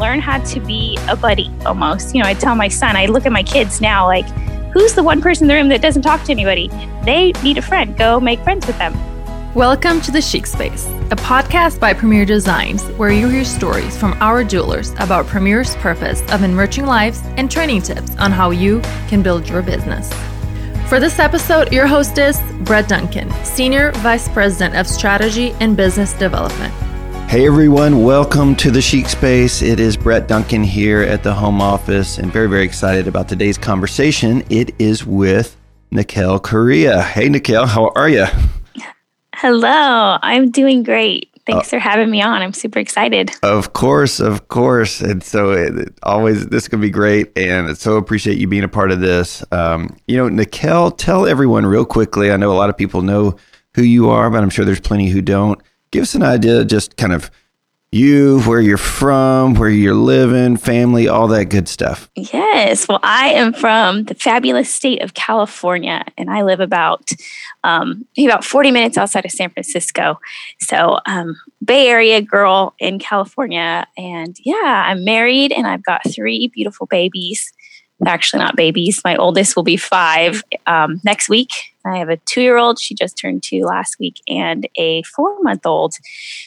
learn how to be a buddy almost. You know, I tell my son, I look at my kids now, like, who's the one person in the room that doesn't talk to anybody? They need a friend. Go make friends with them. Welcome to The Chic Space, a podcast by Premier Designs, where you hear stories from our jewelers about Premier's purpose of enriching lives and training tips on how you can build your business. For this episode, your host is Brett Duncan, Senior Vice President of Strategy and Business Development. Hey everyone, welcome to the Chic Space. It is Brett Duncan here at the home office and very, very excited about today's conversation. It is with Nikhil Correa. Hey Nikhil, how are you? Hello, I'm doing great. Thanks uh, for having me on. I'm super excited. Of course, of course. And so it, it always, this can be great. And so appreciate you being a part of this. Um, you know, Nikhil, tell everyone real quickly. I know a lot of people know who you are, but I'm sure there's plenty who don't give us an idea, just kind of you, where you're from, where you're living, family, all that good stuff. Yes. Well, I am from the fabulous state of California, and I live about um, about 40 minutes outside of San Francisco. So, um, Bay Area girl in California, and yeah, I'm married, and I've got three beautiful babies actually not babies. My oldest will be five um, next week. I have a two year old. She just turned two last week, and a four month old.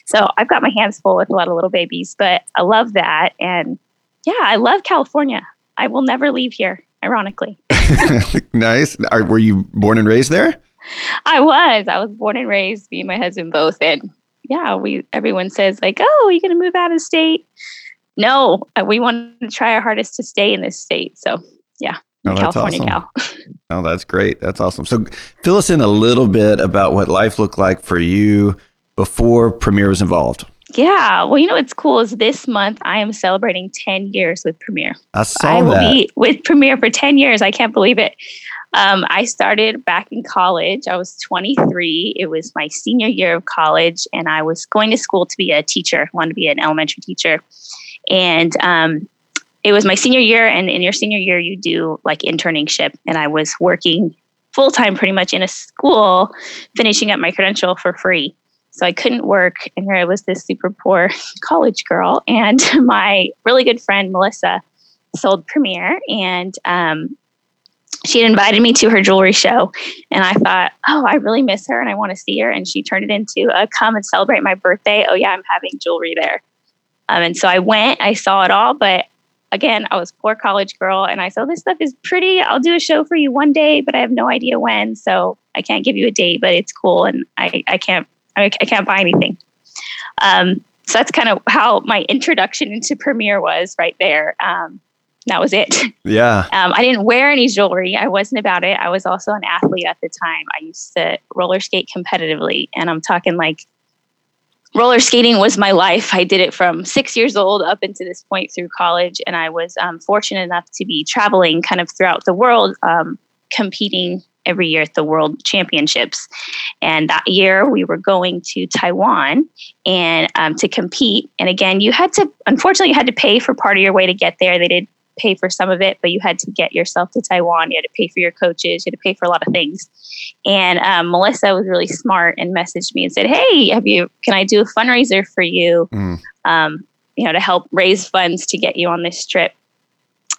So I've got my hands full with a lot of little babies, but I love that. And yeah, I love California. I will never leave here, ironically. nice. Are, were you born and raised there? I was. I was born and raised, me and my husband both. And yeah, we everyone says like, "Oh, are you going to move out of state?" No, uh, we want to try our hardest to stay in this state. So, yeah, oh, California awesome. Cal. oh, that's great. That's awesome. So, fill us in a little bit about what life looked like for you before Premier was involved. Yeah. Well, you know what's cool is this month I am celebrating 10 years with Premier. I saw I will that. be with Premier for 10 years. I can't believe it. Um, I started back in college. I was 23. It was my senior year of college, and I was going to school to be a teacher, wanted to be an elementary teacher. And um, it was my senior year, and in your senior year, you do like internship, and I was working full time pretty much in a school, finishing up my credential for free. So I couldn't work, and here I was, this super poor college girl, and my really good friend Melissa sold Premier, and um, she had invited me to her jewelry show. And i thought oh i really miss her and i want to see her. And she turned it into a come and celebrate my birthday. Oh yeah i'm having jewelry there um, and so I went, I saw it all, but again, I was poor college girl and I said, this stuff is pretty. I'll do a show for you one day, but I have no idea when. So I can't give you a date, but it's cool. And I, I can't, I, I can't buy anything. Um, so that's kind of how my introduction into Premier was right there. Um, that was it. Yeah. Um, I didn't wear any jewelry. I wasn't about it. I was also an athlete at the time. I used to roller skate competitively, and I'm talking like roller skating was my life. I did it from six years old up into this point through college, and I was um, fortunate enough to be traveling kind of throughout the world, um, competing every year at the World Championships. And that year, we were going to Taiwan and um, to compete. And again, you had to, unfortunately, you had to pay for part of your way to get there. They did pay for some of it, but you had to get yourself to Taiwan. You had to pay for your coaches. You had to pay for a lot of things. And um, Melissa was really smart and messaged me and said, "Hey, have you? Can I do a fundraiser for you? Mm. Um, you know, to help raise funds to get you on this trip."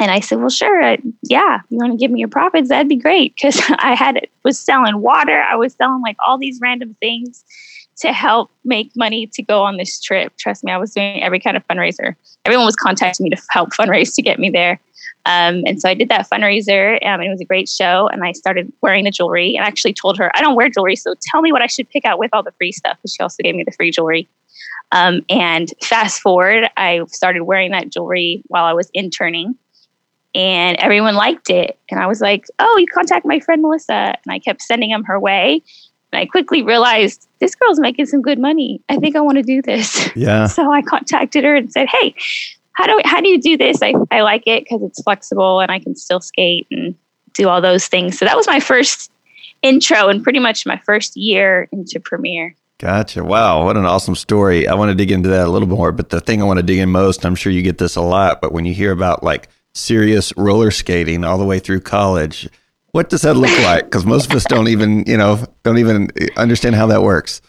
And I said, "Well, sure. Uh, yeah, you want to give me your profits? That'd be great." Because I had was selling water. I was selling like all these random things to help make money to go on this trip. Trust me, I was doing every kind of fundraiser. Everyone was contacting me to help fundraise to get me there. Um, and so I did that fundraiser, um, and it was a great show. And I started wearing the jewelry, and I actually told her I don't wear jewelry, so tell me what I should pick out with all the free stuff. But she also gave me the free jewelry. Um, and fast forward, I started wearing that jewelry while I was interning, and everyone liked it. And I was like, "Oh, you contact my friend Melissa," and I kept sending them her way. And I quickly realized this girl's making some good money. I think I want to do this. Yeah. so I contacted her and said, "Hey, how do how do you do this? I I like it because it's flexible and I can still skate and do all those things." So that was my first intro and pretty much my first year into Premier. Gotcha. Wow. What an awesome story. I want to dig into that a little more, but the thing I want to dig in most, I'm sure you get this a lot, but when you hear about like serious roller skating all the way through college, what does that look like? Because most of us don't even, you know, don't even understand how that works.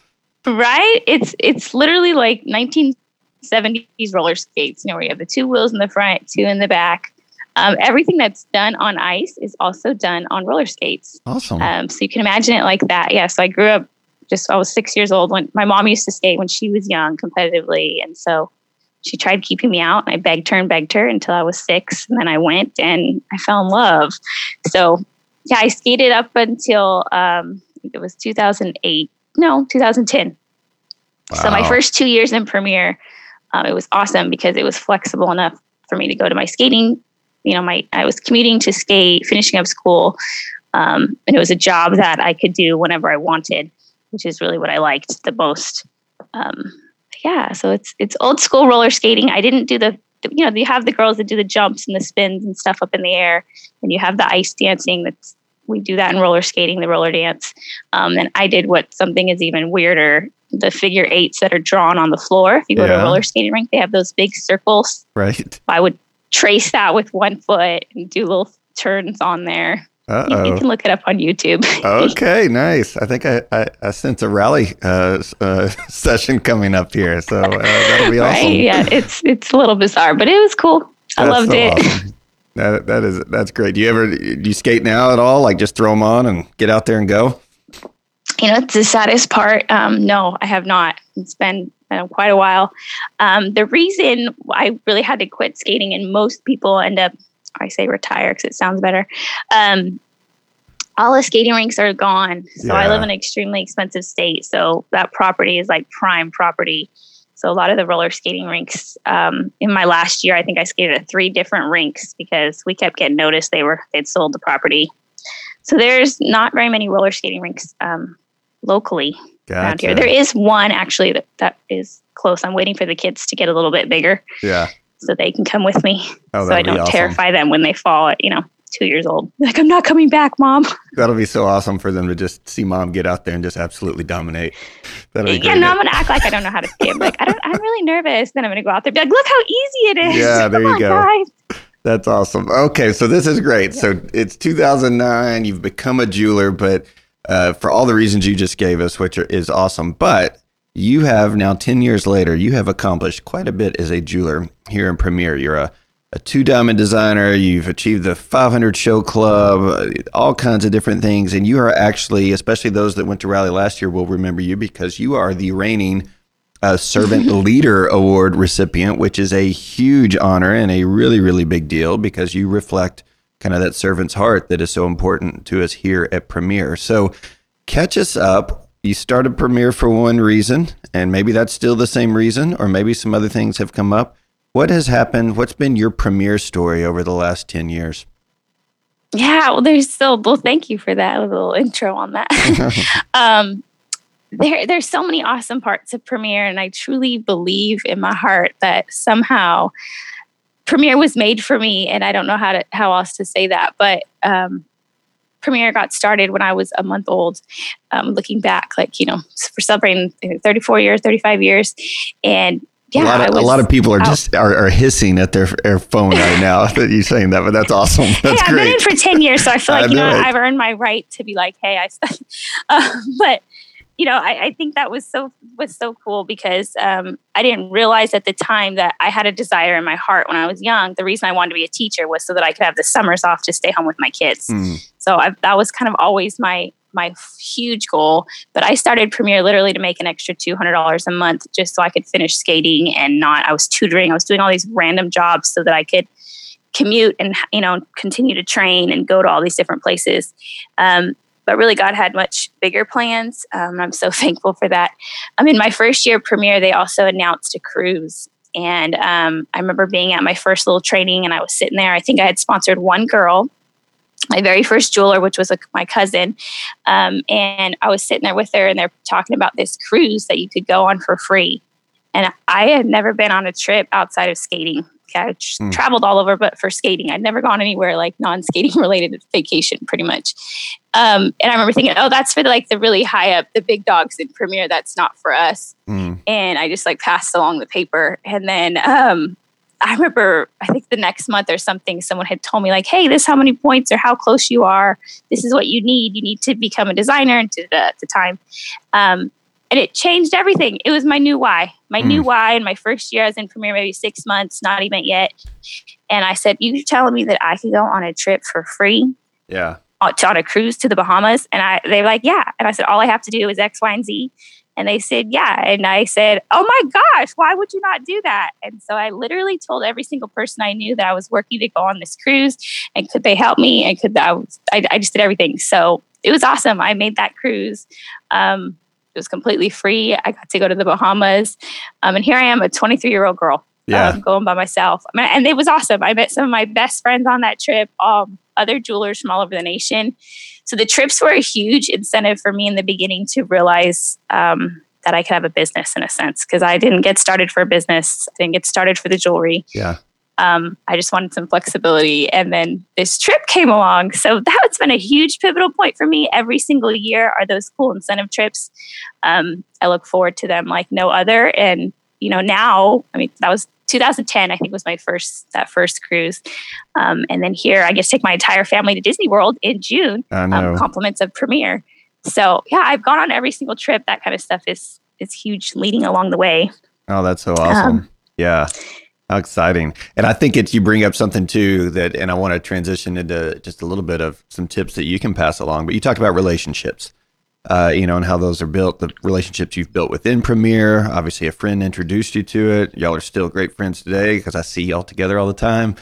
Right? It's it's literally like 1970s roller skates, you know, where you have the two wheels in the front, two in the back. Um, everything that's done on ice is also done on roller skates. Awesome. Um, so you can imagine it like that. Yeah. So I grew up just, I was six years old when my mom used to skate when she was young competitively. And so she tried keeping me out. And I begged her and begged her until I was six. And then I went and I fell in love. So yeah, I skated up until um, it was 2008. No, 2010. Wow. So my first two years in Premier, um, it was awesome because it was flexible enough for me to go to my skating. You know, my I was commuting to skate, finishing up school, um, and it was a job that I could do whenever I wanted, which is really what I liked the most. Um, yeah, so it's it's old school roller skating. I didn't do the you know you have the girls that do the jumps and the spins and stuff up in the air, and you have the ice dancing. That's we do that in roller skating, the roller dance. Um, and I did what something is even weirder the figure eights that are drawn on the floor. If you go yeah. to a roller skating rink, they have those big circles. Right. I would trace that with one foot and do little turns on there. You, you, can look it up on YouTube. okay, nice. I think I, I, I sense a rally uh, uh, session coming up here, so uh, that'll be awesome. Right, yeah, it's it's a little bizarre, but it was cool. I loved so it. Awesome. That that is that's great. Do you ever do you skate now at all? Like just throw them on and get out there and go? you know, it's the saddest part. Um, no, I have not. It's been uh, quite a while. Um, the reason I really had to quit skating, and most people end up, I say retire because it sounds better. Um, all the skating rinks are gone. So yeah. I live in an extremely expensive state. So that property is like prime property. So a lot of the roller skating rinks. Um, in my last year, I think I skated at three different rinks because we kept getting noticed they were they'd sold the property. So there's not very many roller skating rinks um, locally gotcha. around here. There is one actually that, that is close. I'm waiting for the kids to get a little bit bigger. Yeah. So they can come with me. Oh, so I don't awesome. terrify them when they fall at, you know, two years old. Like, I'm not coming back, mom. That'll be so awesome for them to just see mom get out there and just absolutely dominate. That'll be yeah, no, I'm going to act like I don't know how to skate. Like, I don't, I'm really nervous. Then I'm going to go out there be like, look how easy it is. Yeah, there you go. Guys. That's awesome. Okay, so this is great. Yeah. So it's 2009. You've become a jeweler, but uh, for all the reasons you just gave us, which are, is awesome. But you have now 10 years later, you have accomplished quite a bit as a jeweler here in Premier. You're a, a two diamond designer, you've achieved the 500 show club, uh, all kinds of different things. And you are actually, especially those that went to Rally last year, will remember you because you are the reigning uh, Servant Leader Award recipient, which is a huge honor and a really, really big deal because you reflect kind of that servant's heart that is so important to us here at Premier. So catch us up. You started Premier for one reason, and maybe that's still the same reason, or maybe some other things have come up. What has happened? What's been your Premier story over the last 10 years? Yeah, well, there's still, well, thank you for that little intro on that. um, there, there's so many awesome parts of Premier, and I truly believe in my heart that somehow Premier was made for me, and I don't know how to how else to say that, but um, Premier got started when I was a month old. Um, looking back, like you know, for celebrating 34 years, 35 years, and yeah, a lot of, a lot of people are out. just are, are, hissing at their, their phone right now that you're saying that, but that's awesome. That's hey, great. I've been in for 10 years, so I feel like, you know, I've earned my right to be like, hey, I, uh, but you know, I, I, think that was so was so cool because um, I didn't realize at the time that I had a desire in my heart when I was young. The reason I wanted to be a teacher was so that I could have the summers off to stay home with my kids. Mm. So I, that was kind of always my my huge goal. But I started Premier literally to make an extra two hundred dollars a month just so I could finish skating and not. I was tutoring. I was doing all these random jobs so that I could commute and you know continue to train and go to all these different places. Um, but really God had much bigger plans. Um, I'm so thankful for that. Um, mean, my first year Premier, they also announced a cruise. And um, I remember being at my first little training and I was sitting there. I think I had sponsored one girl, my very first jeweler, which was a, my cousin. Um, and I was sitting there with her and they're talking about this cruise that you could go on for free. And I had never been on a trip outside of skating. I mm. traveled all over, but for skating, I'd never gone anywhere like non-skating related vacation, pretty much. Um, and I remember thinking, oh, that's for like the really high up, the big dogs in Premier. That's not for us. Mm. And I just like passed along the paper. And then um, I remember, I think the next month or something, someone had told me like, hey, this how many points or how close you are. This is what you need. You need to become a designer. And at the time. Um, and it changed everything. It was my new why, my Mm. new why. In my first year, I was in Premier, maybe six months, not even yet. And I said, You're telling me that I could go on a trip for free Yeah. on on a cruise to the Bahamas?" And I, they were like, "Yeah." And I said, "All I have to do is X, Y, and Z." And they said, "Yeah." And I said, "Oh my gosh, why would you not do that?" And so I literally told every single person I knew that I was working to go on this cruise, and could they help me? And could I? Was, I, I just did everything. So it was awesome. I made that cruise. Um, it was completely free. I got to go to the Bahamas, um, and here I am, a 23 year old girl Yeah. um, going by myself. And it was awesome. I met some of my best friends on that trip, um, other jewelers from all over the nation. So the trips were a huge incentive for me in the beginning to realize um, that I could have a business in a sense because I didn't get started for a business. I didn't get started for the jewelry. yeah. Um, I just wanted some flexibility. And then this trip came along. So that's been a huge pivotal point for me. Every single year are those cool incentive trips. Um, I look forward to them like no other. And, you know, now, I mean, that was 2010, I think was my first, that first cruise. Um, and then here I get to take my entire family to Disney World in June, I know. um, compliments of Premier. So yeah, I've gone on every single trip. That kind of stuff is, is huge leading along the way. Oh, that's so awesome. Um, yeah. How exciting. And I think it's you bring up something too that and I want to transition into just a little bit of some tips that you can pass along. But you talked about relationships. Uh, you know, and how those are built, the relationships you've built within Premier. Obviously, a friend introduced you to it. Y'all are still great friends today because I see y'all together all the time.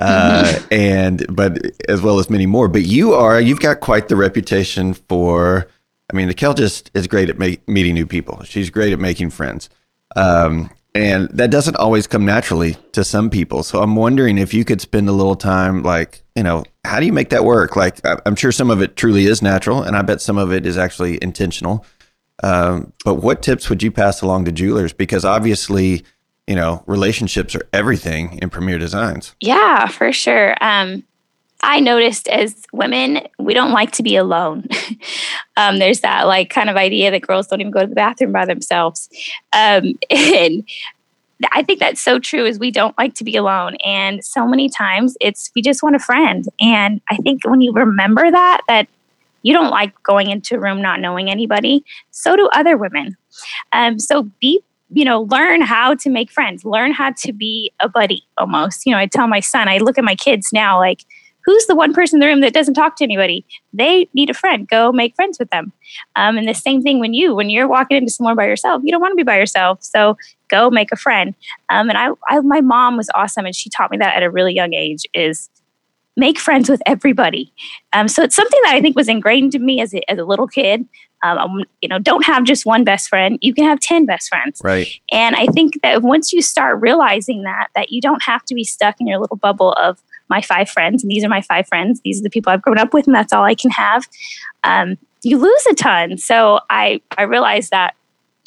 Uh, and, but as well as many more. But you are, you've got quite the reputation for, I mean, Kel just is great at meeting new people. She's great at making friends. Um, and that doesn't always come naturally to some people. So I'm wondering if you could spend a little time, like, you know, how do you make that work? Like, I'm sure some of it truly is natural, and I bet some of it is actually intentional. Um, but what tips would you pass along to jewelers? Because obviously, you know, relationships are everything in Premier Designs. Yeah, for sure. Um, I noticed as women, we don't like to be alone. um, there's that like kind of idea that girls don't even go to the bathroom by themselves. Um, and I think that's so true is we don't like to be alone. And so many times it's we just want a friend. And I think when you remember that, that you don't like going into a room not knowing anybody, so do other women. Um, so be you know, learn how to make friends, learn how to be a buddy almost. You know, I tell my son, I look at my kids now, like, who's the one person in the room that doesn't talk to anybody? They need a friend. Go make friends with them. Um, and the same thing when you, when you're walking into somewhere by yourself, you don't want to be by yourself. So go make a friend. Um, and I, I, my mom was awesome, and she taught me that at a really young age. Is make friends with everybody. Um, so it's something that I think was ingrained in me as a, as a little kid. Um, you know, don't have just one best friend. You can have 10 best friends. Right. And I think that once you start realizing that, that you don't have to be stuck in your little bubble of my five friends, and these are my five friends, these are the people I've grown up with, and that's all I can have, um, you lose a ton. So I, I realized that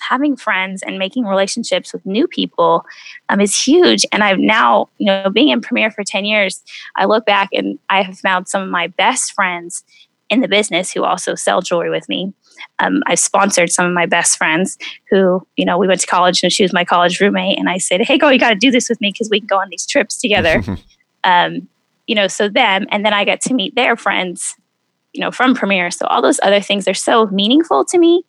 having friends and making relationships with new people um, is huge. And I've now, you know, being in Premier for 10 years, I look back and I have found some of my best friends in the business who also sell jewelry with me. Um, I've sponsored some of my best friends who, you know, we went to college and she was my college roommate. And I said, hey, girl, you got to do this with me because we can go on these trips together. um, you know, so them. And then I get to meet their friends, you know, from Premier. So all those other things are so meaningful to me.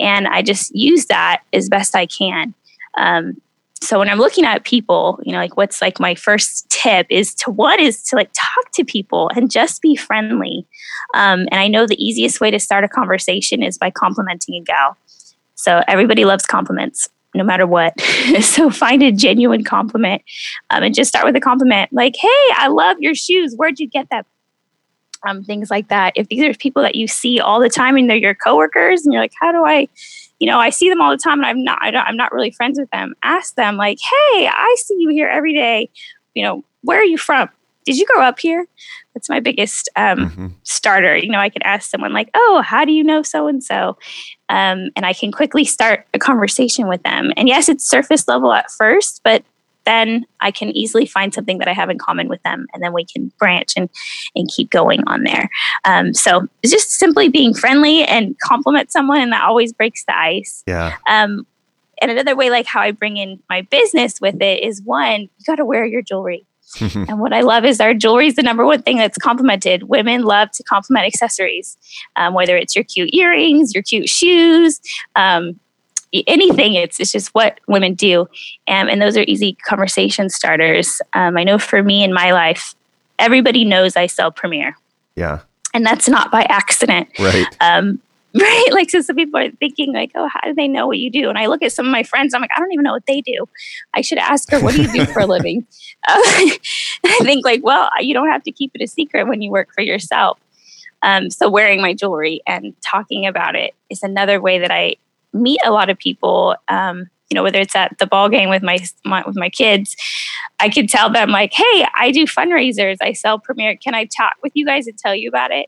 And I just use that as best I can. Um, so when I'm looking at people, you know, like what's like my first tip is to what is to like talk to people and just be friendly. Um, and I know the easiest way to start a conversation is by complimenting a gal. So everybody loves compliments, no matter what. so find a genuine compliment um, and just start with a compliment like, "Hey, I love your shoes. Where'd you get that?" Um, things like that. If these are people that you see all the time and they're your coworkers, and you're like, "How do I?" you know, I see them all the time and I'm not, I don't, I'm not really friends with them. Ask them like, Hey, I see you here every day. You know, where are you from? Did you grow up here? That's my biggest um, Mhm. starter. You know, I could ask someone like, Oh, how do you know so and so? Um, and I can quickly start a conversation with them. And yes, it's surface level at first, but then I can easily find something that I have in common with them, and then we can branch and and keep going on there. Um, so just simply being friendly and compliment someone, and that always breaks the ice. Yeah. Um, and another way, like how I bring in my business with it, is one, you got to wear your jewelry. and what I love is our jewelry is the number one thing that's complimented. Women love to compliment accessories, um, whether it's your cute earrings, your cute shoes, um, anything. It's it's just what women do, um, and those are easy conversation starters. Um, I know for me in my life, everybody knows I sell Premier. Yeah, and that's not by accident. Right. Um, right. Like so, some people are thinking like, oh, how do they know what you do? And I look at some of my friends. I'm like, I don't even know what they do. I should ask her, what do you do for a living? Uh, I think like, well, you don't have to keep it a secret when you work for yourself. Um, so wearing my jewelry and talking about it is another way that I meet a lot of people. Um, you know, whether it's at the ball game with my, my, with my kids, I could tell them like, "Hey, I do fundraisers. I sell Premier. Can I talk with you guys and tell you about it?"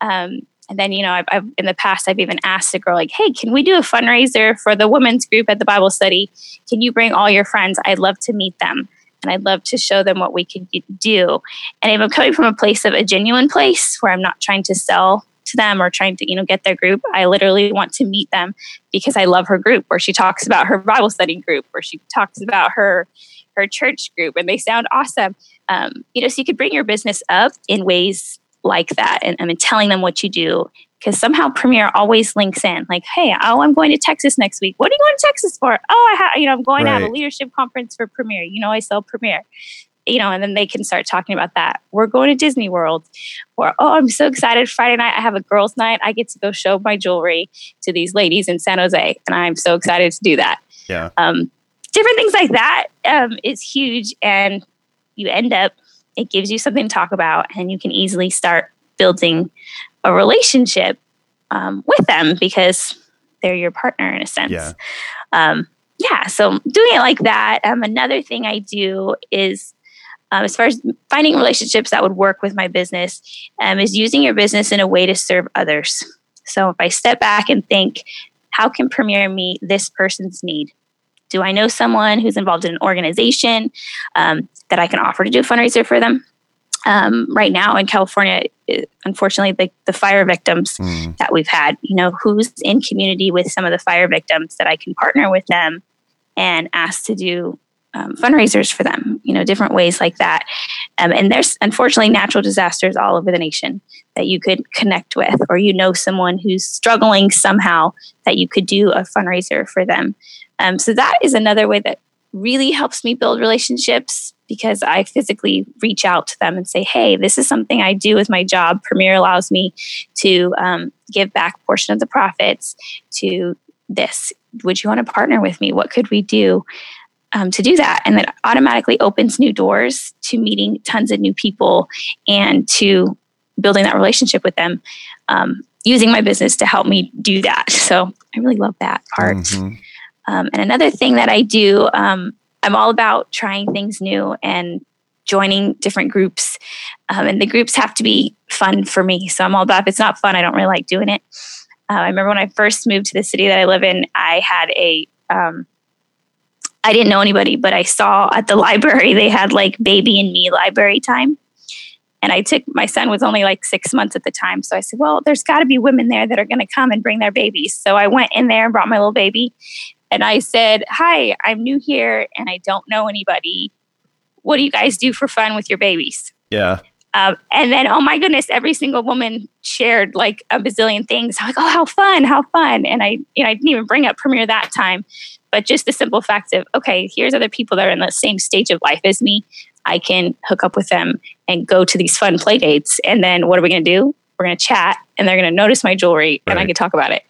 Um, and then you know, I've, I've, in the past I've even asked a girl like, "Hey, can we do a fundraiser for the women's group at the Bible study? Can you bring all your friends? I'd love to meet them." and I'd love to show them what we could do. And if I'm coming from a place of a genuine place where I'm not trying to sell to them or trying to you know get their group i literally want to meet them because i love her group where she talks about her bible study group where she talks about her her church group and they sound awesome um, you know so you could bring your business up in ways like that and i mean telling them what you do because somehow premier always links in like hey oh i'm going to texas next week what are you going to texas for oh i have you know i'm going right. to have a leadership conference for premier you know i sell premier you know, and then they can start talking about that. We're going to Disney World, or oh, I'm so excited! Friday night I have a girls' night. I get to go show my jewelry to these ladies in San Jose, and I'm so excited to do that. Yeah, um, different things like that um, is huge, and you end up it gives you something to talk about, and you can easily start building a relationship um, with them because they're your partner in a sense. Yeah. Um, yeah, so doing it like that. Um, another thing I do is um, as far as finding relationships that would work with my business um, is using your business in a way to serve others so if i step back and think how can premier meet this person's need do i know someone who's involved in an organization um, that i can offer to do a fundraiser for them um, right now in california unfortunately the, the fire victims mm. that we've had you know who's in community with some of the fire victims that i can partner with them and ask to do um, fundraisers for them, you know, different ways like that. Um, and there's unfortunately natural disasters all over the nation that you could connect with, or you know someone who's struggling somehow that you could do a fundraiser for them. Um, so that is another way that really helps me build relationships because I physically reach out to them and say, "Hey, this is something I do with my job. Premier allows me to um, give back portion of the profits to this. Would you want to partner with me? What could we do?" um, to do that. And that automatically opens new doors to meeting tons of new people and to building that relationship with them. Um, using my business to help me do that. So I really love that part. Mm-hmm. Um, and another thing that I do, um, I'm all about trying things new and joining different groups. Um, and the groups have to be fun for me. So I'm all about if it's not fun, I don't really like doing it. Uh, I remember when I first moved to the city that I live in, I had a um, I didn't know anybody, but I saw at the library they had like baby and me library time. And I took my son was only like six months at the time. So I said, well, there's got to be women there that are going to come and bring their babies. So I went in there and brought my little baby. And I said, hi, I'm new here and I don't know anybody. What do you guys do for fun with your babies? Yeah. Um, and then, oh my goodness, every single woman shared like a bazillion things. I'm like, oh, how fun, how fun. And I, you know, I didn't even bring up Premier that time but just the simple fact of okay here's other people that are in the same stage of life as me i can hook up with them and go to these fun play dates and then what are we going to do we're going to chat and they're going to notice my jewelry right. and i can talk about it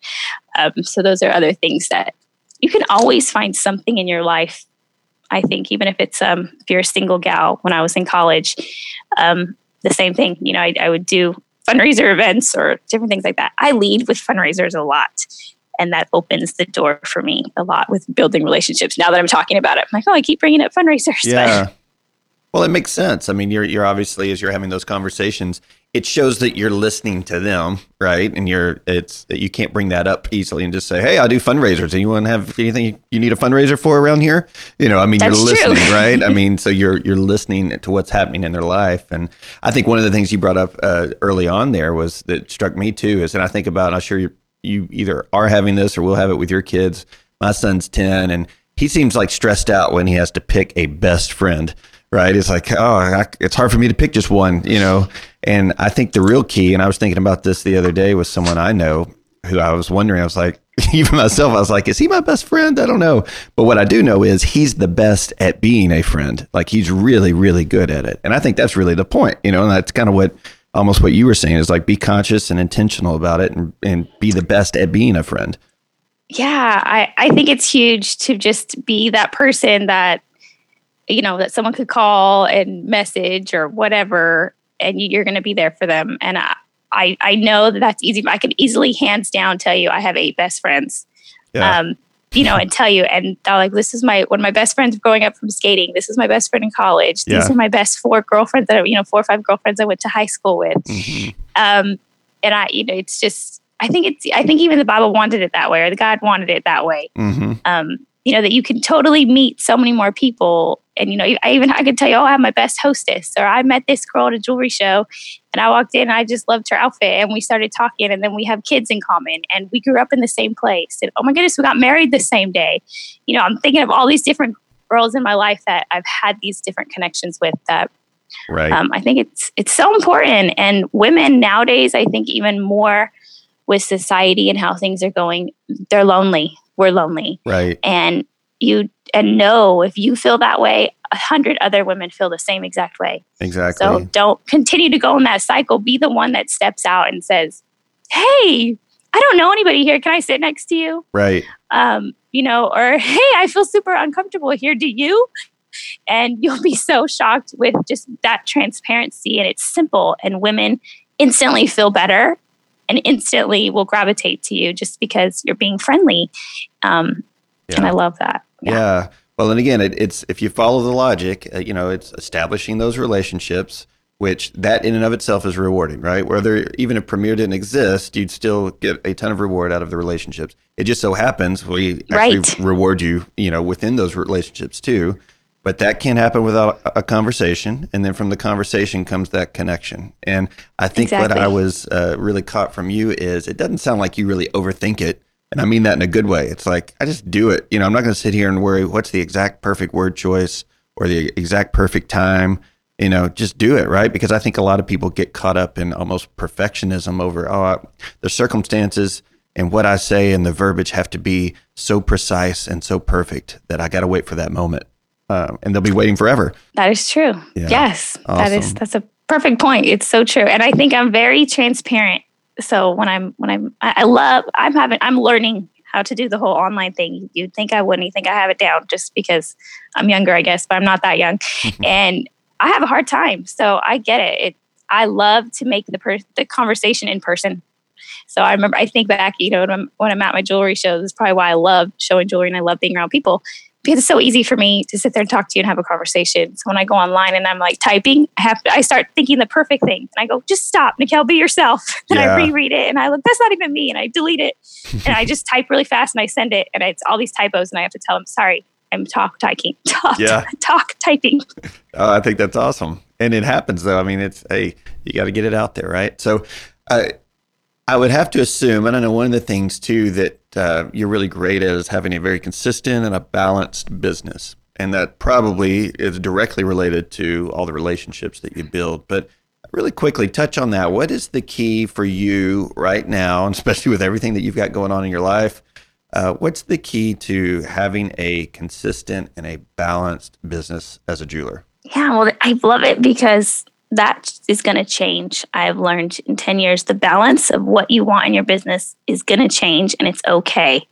um, so those are other things that you can always find something in your life i think even if it's um, if you're a single gal when i was in college um, the same thing you know I, I would do fundraiser events or different things like that i lead with fundraisers a lot and that opens the door for me a lot with building relationships. Now that I'm talking about it, I'm like, oh, I keep bringing up fundraisers. Yeah. well, it makes sense. I mean, you're you're obviously as you're having those conversations, it shows that you're listening to them, right? And you're it's you can't bring that up easily and just say, "Hey, I do fundraisers. Anyone have anything you need a fundraiser for around here?" You know, I mean, That's you're listening, true. right? I mean, so you're you're listening to what's happening in their life. And I think one of the things you brought up uh, early on there was that struck me too is, and I think about, I'm sure you you either are having this or will have it with your kids. My son's 10 and he seems like stressed out when he has to pick a best friend, right? It's like, oh, I, it's hard for me to pick just one, you know? And I think the real key, and I was thinking about this the other day with someone I know who I was wondering, I was like, even myself, I was like, is he my best friend? I don't know. But what I do know is he's the best at being a friend. Like he's really, really good at it. And I think that's really the point, you know, and that's kind of what almost what you were saying is like be conscious and intentional about it and, and be the best at being a friend. Yeah, I, I think it's huge to just be that person that, you know, that someone could call and message or whatever, and you're going to be there for them. And I, I, I know that that's easy. I could easily, hands down, tell you I have eight best friends. Yeah. Um, you know, and tell you, and they're like, this is my one of my best friends growing up from skating. This is my best friend in college. These yeah. are my best four girlfriends that are, you know, four or five girlfriends I went to high school with. Mm-hmm. Um, and I, you know, it's just, I think it's, I think even the Bible wanted it that way, or the God wanted it that way. Mm-hmm. Um, you know, that you can totally meet so many more people. And, you know, I even, I could tell you, oh, I have my best hostess, or I met this girl at a jewelry show and I walked in and I just loved her outfit and we started talking and then we have kids in common and we grew up in the same place. And oh my goodness, we got married the same day. You know, I'm thinking of all these different girls in my life that I've had these different connections with that right. Um, I think it's it's so important. And women nowadays, I think even more with society and how things are going, they're lonely we're lonely. Right. And you and know if you feel that way, a hundred other women feel the same exact way. Exactly. So don't continue to go in that cycle. Be the one that steps out and says, Hey, I don't know anybody here. Can I sit next to you? Right. Um, you know, or hey, I feel super uncomfortable here. Do you? And you'll be so shocked with just that transparency. And it's simple. And women instantly feel better and instantly will gravitate to you just because you're being friendly. Um, yeah. And I love that. Yeah. yeah. Well, and again, it, it's if you follow the logic, uh, you know, it's establishing those relationships, which that in and of itself is rewarding, right? Whether even if Premier didn't exist, you'd still get a ton of reward out of the relationships. It just so happens we actually right. reward you, you know, within those relationships too. But that can't happen without a conversation. And then from the conversation comes that connection. And I think exactly. what I was uh, really caught from you is it doesn't sound like you really overthink it. And I mean that in a good way. It's like, I just do it. You know, I'm not going to sit here and worry what's the exact perfect word choice or the exact perfect time. You know, just do it, right? Because I think a lot of people get caught up in almost perfectionism over, oh, I, the circumstances and what I say and the verbiage have to be so precise and so perfect that I got to wait for that moment uh, and they'll be waiting forever. That is true. Yeah. Yes, awesome. that is that's a perfect point. It's so true, and I think I'm very transparent. So when I'm when I'm I love I'm having I'm learning how to do the whole online thing. You'd think I wouldn't. You think I have it down just because I'm younger, I guess, but I'm not that young, and I have a hard time. So I get it. It I love to make the per- the conversation in person. So I remember, I think back, you know, when I'm, when I'm at my jewelry shows, is probably why I love showing jewelry and I love being around people because it's so easy for me to sit there and talk to you and have a conversation. So when I go online and I'm like typing, I have to, I start thinking the perfect thing, and I go, "Just stop, Nikel, be yourself." And yeah. I reread it, and I look, "That's not even me," and I delete it, and I just type really fast and I send it, and it's all these typos, and I have to tell them, "Sorry, I'm talk typing, talk, yeah. talk typing." Oh, I think that's awesome, and it happens though. I mean, it's hey, you got to get it out there, right? So, uh, I would have to assume, and I know one of the things too that uh, you're really great at is having a very consistent and a balanced business. And that probably is directly related to all the relationships that you build. But really quickly, touch on that. What is the key for you right now, and especially with everything that you've got going on in your life? Uh, what's the key to having a consistent and a balanced business as a jeweler? Yeah, well, I love it because that is going to change. I've learned in 10 years the balance of what you want in your business is going to change and it's okay.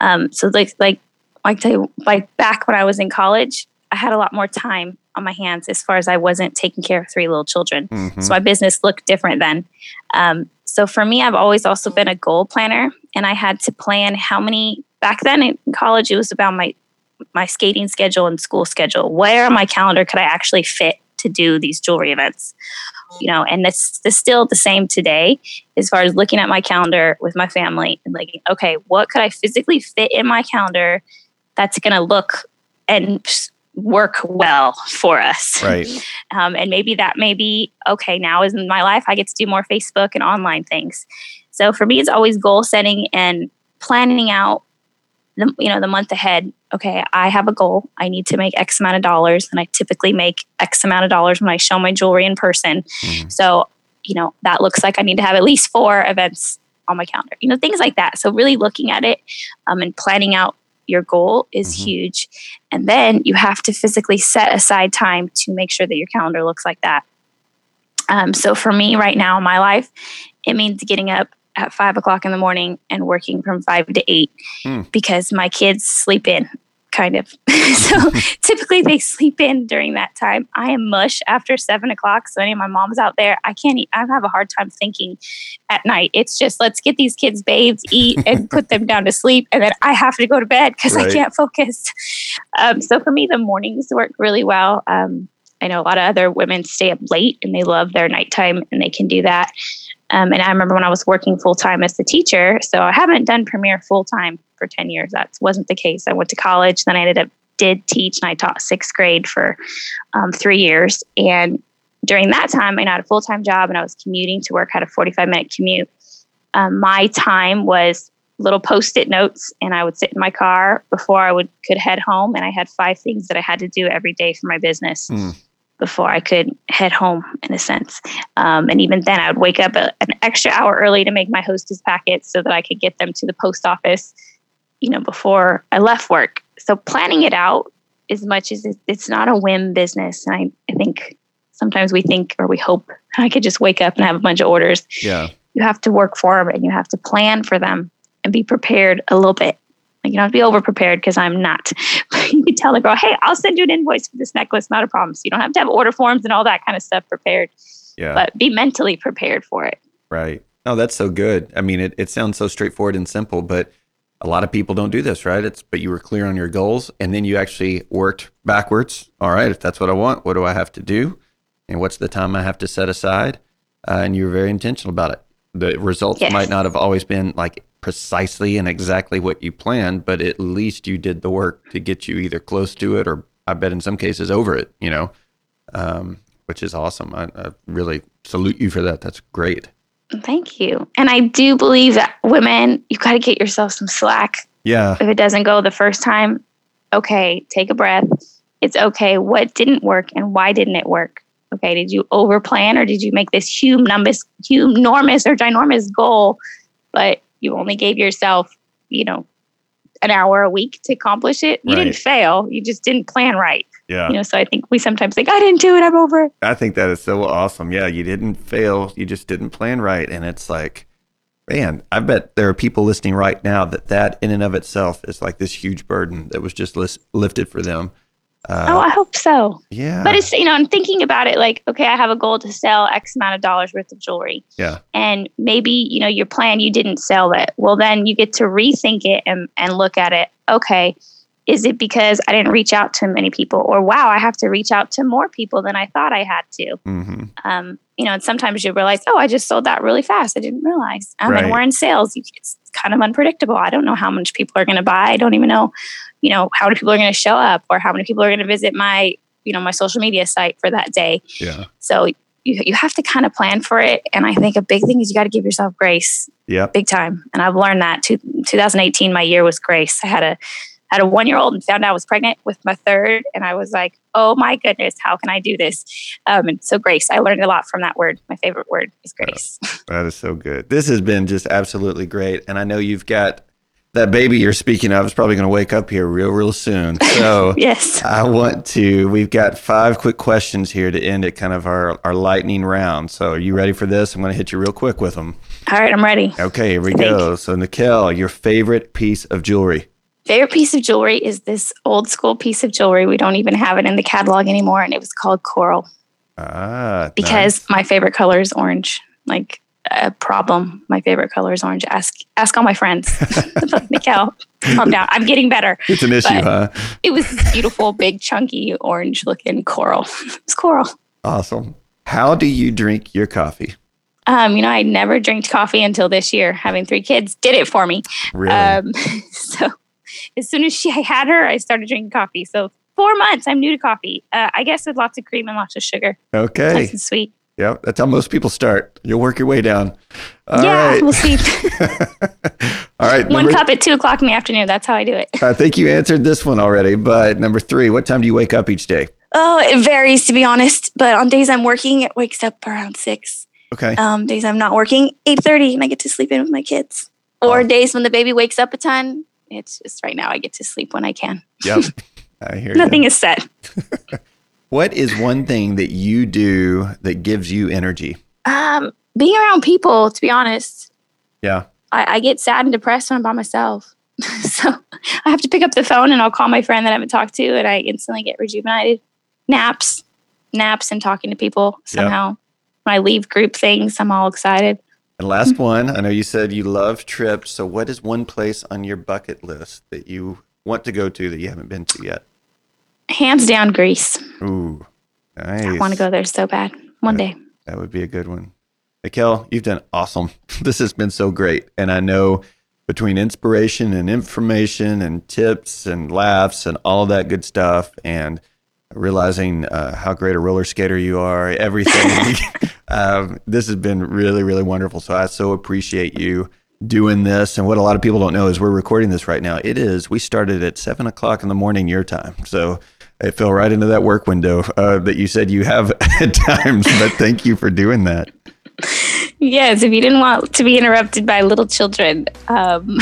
Um, so like like like you, like back when I was in college, I had a lot more time on my hands as far as I wasn't taking care of three little children. Mm-hmm. So my business looked different then. Um, so for me, I've always also been a goal planner, and I had to plan how many. Back then in college, it was about my my skating schedule and school schedule. Where on my calendar could I actually fit to do these jewelry events you know and that's, that's still the same today as far as looking at my calendar with my family and like okay what could i physically fit in my calendar that's going to look and work well for us? Right. Um, and maybe that may be okay now is in my life i get to do more facebook and online things. So for me it's always goal setting and planning out the, you know the month ahead okay i have a goal i need to make x amount of dollars and i typically make x amount of dollars when i show my jewelry in person mm-hmm. so you know that looks like i need to have at least four events on my calendar. You know, things like that. So really looking at it um, and planning out your goal is Mhm. huge. And then you have to physically set aside time to make sure that your calendar looks like that. Um, so for me right now in my life, it means getting up at five o'clock in the morning and working from five to eight Hmm. because my kids sleep in kind of. so typically they sleep in during that time. I am mush after seven o'clock. So any of my moms out there, I can't eat. I have a hard time thinking at night. It's just let's get these kids bathed, eat, and put them down to sleep, and then I have to go to bed because Right. I can't focus. Um, so for me, the mornings work really well. Um, I know a lot of other women stay up late and they love their nighttime and they can do that. Um, and I remember when I was working full time as a teacher, so I haven't done Premier full time for 10 years. That wasn't the case. I went to college, then I ended up did teach and I taught sixth grade for um, three years. And during that time, I had a full time job and I was commuting to work, had a 45 minute commute. Um, my time was little post-it notes and I would sit in my car before I would could head home and I had five things that I had to do every day for my business Mm. Before I could head home in a sense. Um, and even then I would wake up a, an extra hour early to make my hostess packets so that I could get them to the post office, you know, before I left work. So planning it out as much as it, it's not a whim business. And I, I think sometimes we think or we hope I could just wake up and have a bunch of orders Yeah. you have to work for them and you have to plan for them and be prepared a little bit. Like you don't have to be over prepared because I'm not. you can tell the girl, hey, I'll send you an invoice for this necklace, not a problem. So you don't have to have order forms and all that kind of stuff prepared, Yeah. but be mentally prepared for it. Right. Oh, that's so good. I mean, it, it sounds so straightforward and simple, but a lot of people don't do this, right? It's but you were clear on your goals and then you actually worked backwards. All right, if that's what I want, what do I have to do? And what's the time I have to set aside? Uh, and you were very intentional about it. The results Yes. might not have always been like precisely and exactly what you planned, but at least you did the work to get you either close to it or I bet in some cases over it, you know, um, which is awesome. I, I really salute you for that. That's great. Thank you. And I do believe that women, you've got to get yourself some slack. Yeah. If it doesn't go the first time, okay, take a breath. It's okay. What didn't work and why didn't it work? Okay, did you overplan or did you make this humongous, enormous or ginormous goal, but you only gave yourself, you know, an hour a week to accomplish it? You Right. didn't fail. You just didn't plan right. Yeah. You know, so I think we sometimes think, I didn't do it. I'm over. it." I think that is so awesome. Yeah, you didn't fail. You just didn't plan right. And it's like, man, I bet there are people listening right now that that in and of itself is like this huge burden that was just lis- lifted for them. Uh, oh, I hope so. yeah. But it's, you know, I'm thinking about it like, okay, I have a goal to sell X amount of dollars worth of jewelry. yeah. and maybe you know your plan you didn't sell it well then you get to rethink it and, and look at it okay is it because i didn't reach out to many people or wow i have to reach out to more people than i thought i had to hmm um, you know and sometimes you realize oh i just sold that really fast i didn't realize um, Right. and we're in sales You- it's kind of unpredictable i don't know how much people are going to buy i don't even know you know how many people are going to show up or how many people are going to visit my you know my social media site for that day Yeah. so you, you have to kind of plan for it. And I think a big thing is you got to give yourself grace Yep. big time. And I've learned that Two- 2018, my year was grace. I had a, had a one year old and found out I was pregnant with my third. And I was like, oh my goodness, how can I do this? Um, and so grace, I learned a lot from that word. My favorite word is grace. That is so good. This has been just absolutely great. And I know you've got that baby you're speaking of is probably going to wake up here real, real soon. So yes. I want to, we've got five quick questions here to end it kind of our, our lightning round. So are you ready for this? I'm going to hit you real quick with them. All right. I'm ready. Okay, here we go. So, Nikel, your favorite piece of jewelry? Favorite piece of jewelry is this old school piece of jewelry. We don't even have it in the catalog anymore. And it was called coral. Ah, because my favorite color is orange. Like a problem. My favorite color is orange. Ask ask all my friends. Mikkel, calm down. I'm getting better. it's an issue, but- huh? It was this beautiful, big, chunky, orange looking coral. It's coral. Awesome. How do you drink your coffee? Um, you know, I never drank coffee until this year. Having three kids did it for me. Really? Um, so as soon as she I had her, I started drinking coffee. So four months, I'm new to coffee. Uh, I guess with lots of cream and lots of sugar, okay. nice and sweet. Yep. That's how most people start. You'll work your way down. All yeah, right. we'll see. All right. One cup at two o'clock in the afternoon. That's how I do it. I think you answered this one already, but number three, what time do you wake up each day? Oh, it varies to be honest. But on days I'm working, it wakes up around six. Okay. Um, days I'm not working, 8.30 and I get to sleep in with my kids. Or Oh. days when the baby wakes up a ton. It's just right now I get to sleep when I can. Yep. I hear you. Nothing is set. What is one thing that you do that gives you energy? Um, being around people, to be honest, Yeah. I, I get sad and depressed when I'm by myself. so I have to pick up the phone and I'll call my friend that I haven't talked to, and I instantly get rejuvenated. Naps, naps, and talking to people somehow. When I leave group things, I'm all excited. And last one, I know you said you love trips. So, what is one place on your bucket list that you want to go to that you haven't been to yet? Hands down, Greece. Ooh, nice. I want to go there so bad one day. That would be a good one. Mikkel, you've done awesome. This has been so great. And I know between inspiration and information and tips and laughs and all that good stuff and realizing uh, how great a roller skater you are, everything, um, this has been really, really wonderful. So I so appreciate you doing this. And what a lot of people don't know is we're recording this right now. It is, we started at seven o'clock in the morning your time. So it fell right into that work window uh, that you said you have at times. But thank you for doing that. Yes, if you didn't want to be interrupted by little children, um,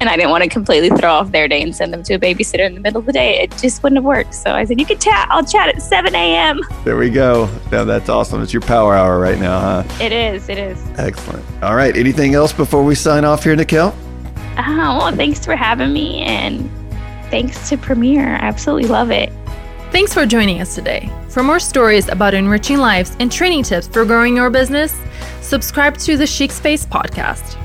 and I didn't want to completely throw off their day and send them to a babysitter in the middle of the day, it just wouldn't have worked. So I said, "You can chat. I'll chat at 7 a.m." There we go. Now that's awesome. It's your power hour right now, huh? It is. It is. Excellent. All right. Anything else before we sign off here, Nikhil? Oh, well, thanks for having me, and thanks to Premier. I absolutely love it. Thanks for joining us today. For more stories about enriching lives and training tips for growing your business, subscribe to the Chic Space podcast.